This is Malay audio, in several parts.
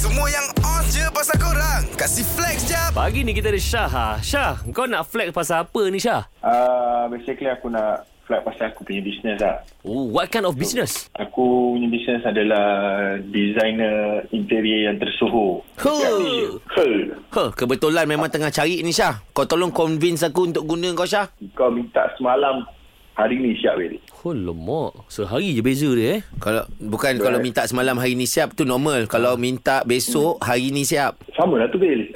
Semua yang on je pasal korang Kasih flex jap Pagi ni kita ada Syah ha. Syah, kau nak flex pasal apa ni Syah? Uh, basically aku nak flag pasal aku punya bisnes lah. Oh, what kind of business? Aku punya bisnes adalah designer interior yang tersohor. Huh. Huh. Huh, kebetulan memang tengah cari ni Syah. Kau tolong convince aku untuk guna kau Syah. Kau minta semalam, hari ni siap weh. Oh, lemak. Sehari je beza dia eh. Kalau bukan kalau minta semalam hari ni siap tu normal. Kalau minta besok hari ni siap. Sama lah tu Bil.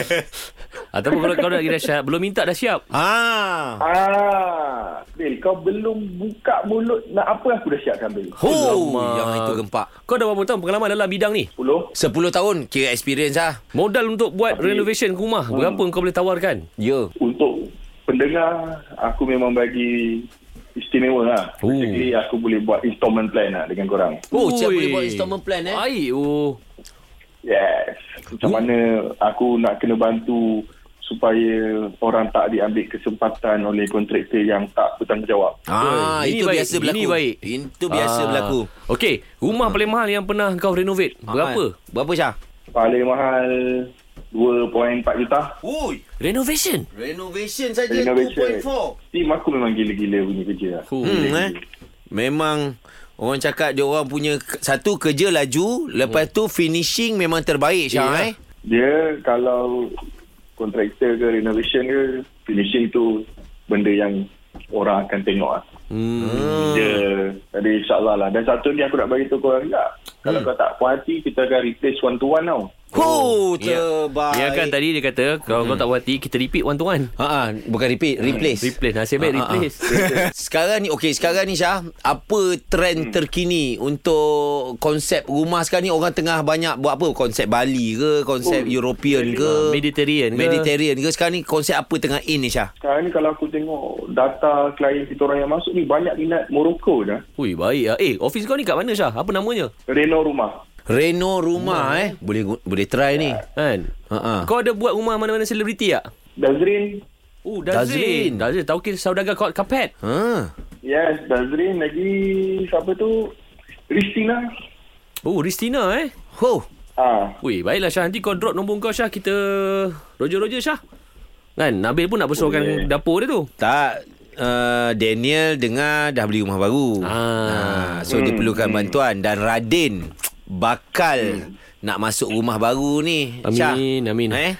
Ataupun kalau kau dah kira Syah, belum minta dah siap. Ah. ah, Bil, kau belum buka mulut nak apa aku dah siapkan Bil. Oh, yang itu gempak. Kau dah berapa tahun pengalaman dalam bidang ni? 10? 10 tahun kira experience lah. Modal untuk buat Tapi- renovation rumah. Berapa kau boleh tawarkan? Ya. Untuk pendengar, aku memang bagi istimewa lah. Oh. Basically, aku boleh buat installment plan lah dengan korang. Oh, siap Ui. boleh buat installment plan eh. Baik. Oh. Yes. Macam mana aku nak kena bantu supaya orang tak diambil kesempatan oleh kontraktor yang tak bertanggungjawab. Ah, Ini itu baik, biasa ini berlaku. baik. Itu biasa Ah. berlaku. Okey, rumah paling mahal yang pernah kau renovate. Berapa? Berapa Syah? Paling mahal 2.4 juta. Ui, Renovation. renovation saja Renovation. 2.4. Tim aku memang gila-gila punya kerja lah. Hmm, eh. Memang orang cakap dia orang punya satu kerja laju, lepas tu finishing memang terbaik Syah Ya. eh. Dia kalau kontraktor ke renovation ke, finishing tu benda yang orang akan tengok lah. Hmm. Dia, jadi insyaAllah lah. Dan satu ni aku nak bagi tahu korang juga. Kalau kau tak puas hati, kita akan replace one to one tau. Oh, Ya. terbaik. Dia kan tadi dia kata kalau kau tak puas hati kita repeat one to one. Ha ah, bukan repeat, replace. Replace nasib baik replace. sekarang ni okey, sekarang ni Syah, apa trend terkini untuk konsep rumah sekarang ni orang tengah banyak buat apa? Konsep Bali ke, konsep Oh, European ke, Mediterranean ke? Mediterranean ke? Sekarang ni konsep apa tengah in ni Syah? Sekarang ni kalau aku tengok data klien kita orang yang masuk ni banyak minat Morocco dah. Ui baik ah. Eh, office kau ni kat mana Syah? Apa namanya? Reno rumah. Reno rumah eh. Boleh gu- boleh try ni. Kan? Ha ah. Kau ada buat rumah mana-mana selebriti tak? Dazrin. Oh, Dazrin. Dazrin. Dazrin. Tahu kita saudagar kau kapet. Ha. Yes, Dazrin lagi siapa tu? Ristina. Oh, Ristina eh. Ho. Ah, Ui, baiklah Syah. Nanti kau drop nombor kau Syah. Kita roger-roger Syah. Kan? Nabil pun nak besarkan Boleh. dapur dia tu. Tak uh, Daniel dengar dah beli rumah baru. Ah. so dia Hmm, perlukan hmm. bantuan dan Radin bakal nak masuk rumah baru ni. Syah. Amin, amin. Eh?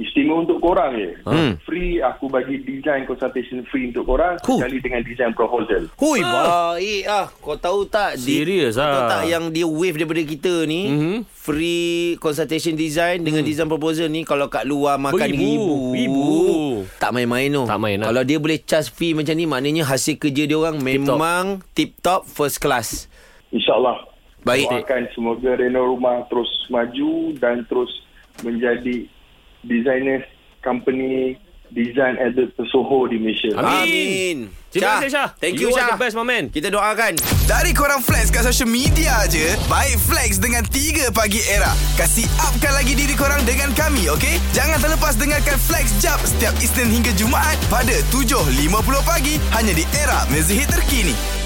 istimewa untuk korang je. Hmm. Free aku bagi design consultation free untuk korang Huh. sekali dengan design proposal. Hui, Ah. baik ah. Kau tahu tak? Serius kau tahu ah. tak yang dia wave daripada kita ni? Mhm. Free consultation design dengan design proposal ni kalau kat luar makan Beribu. ribu. Ribu. Tak main-main tu. Tak main lah. Kalau dia boleh charge fee macam ni maknanya hasil kerja dia orang memang tip top first class. InsyaAllah. Baik. Doakan semoga Reno Rumah terus maju dan terus menjadi designer company design edit tersohor di Malaysia. Amin. Terima kasih Syah. Thank you, you Syah. are the best my man. Kita doakan. Dari korang flex kat social media je Baik flex dengan 3 pagi era Kasih upkan lagi diri korang dengan kami okay? Jangan terlepas dengarkan flex jap Setiap Isnin hingga Jumaat Pada 7.50 pagi Hanya di era mezihit terkini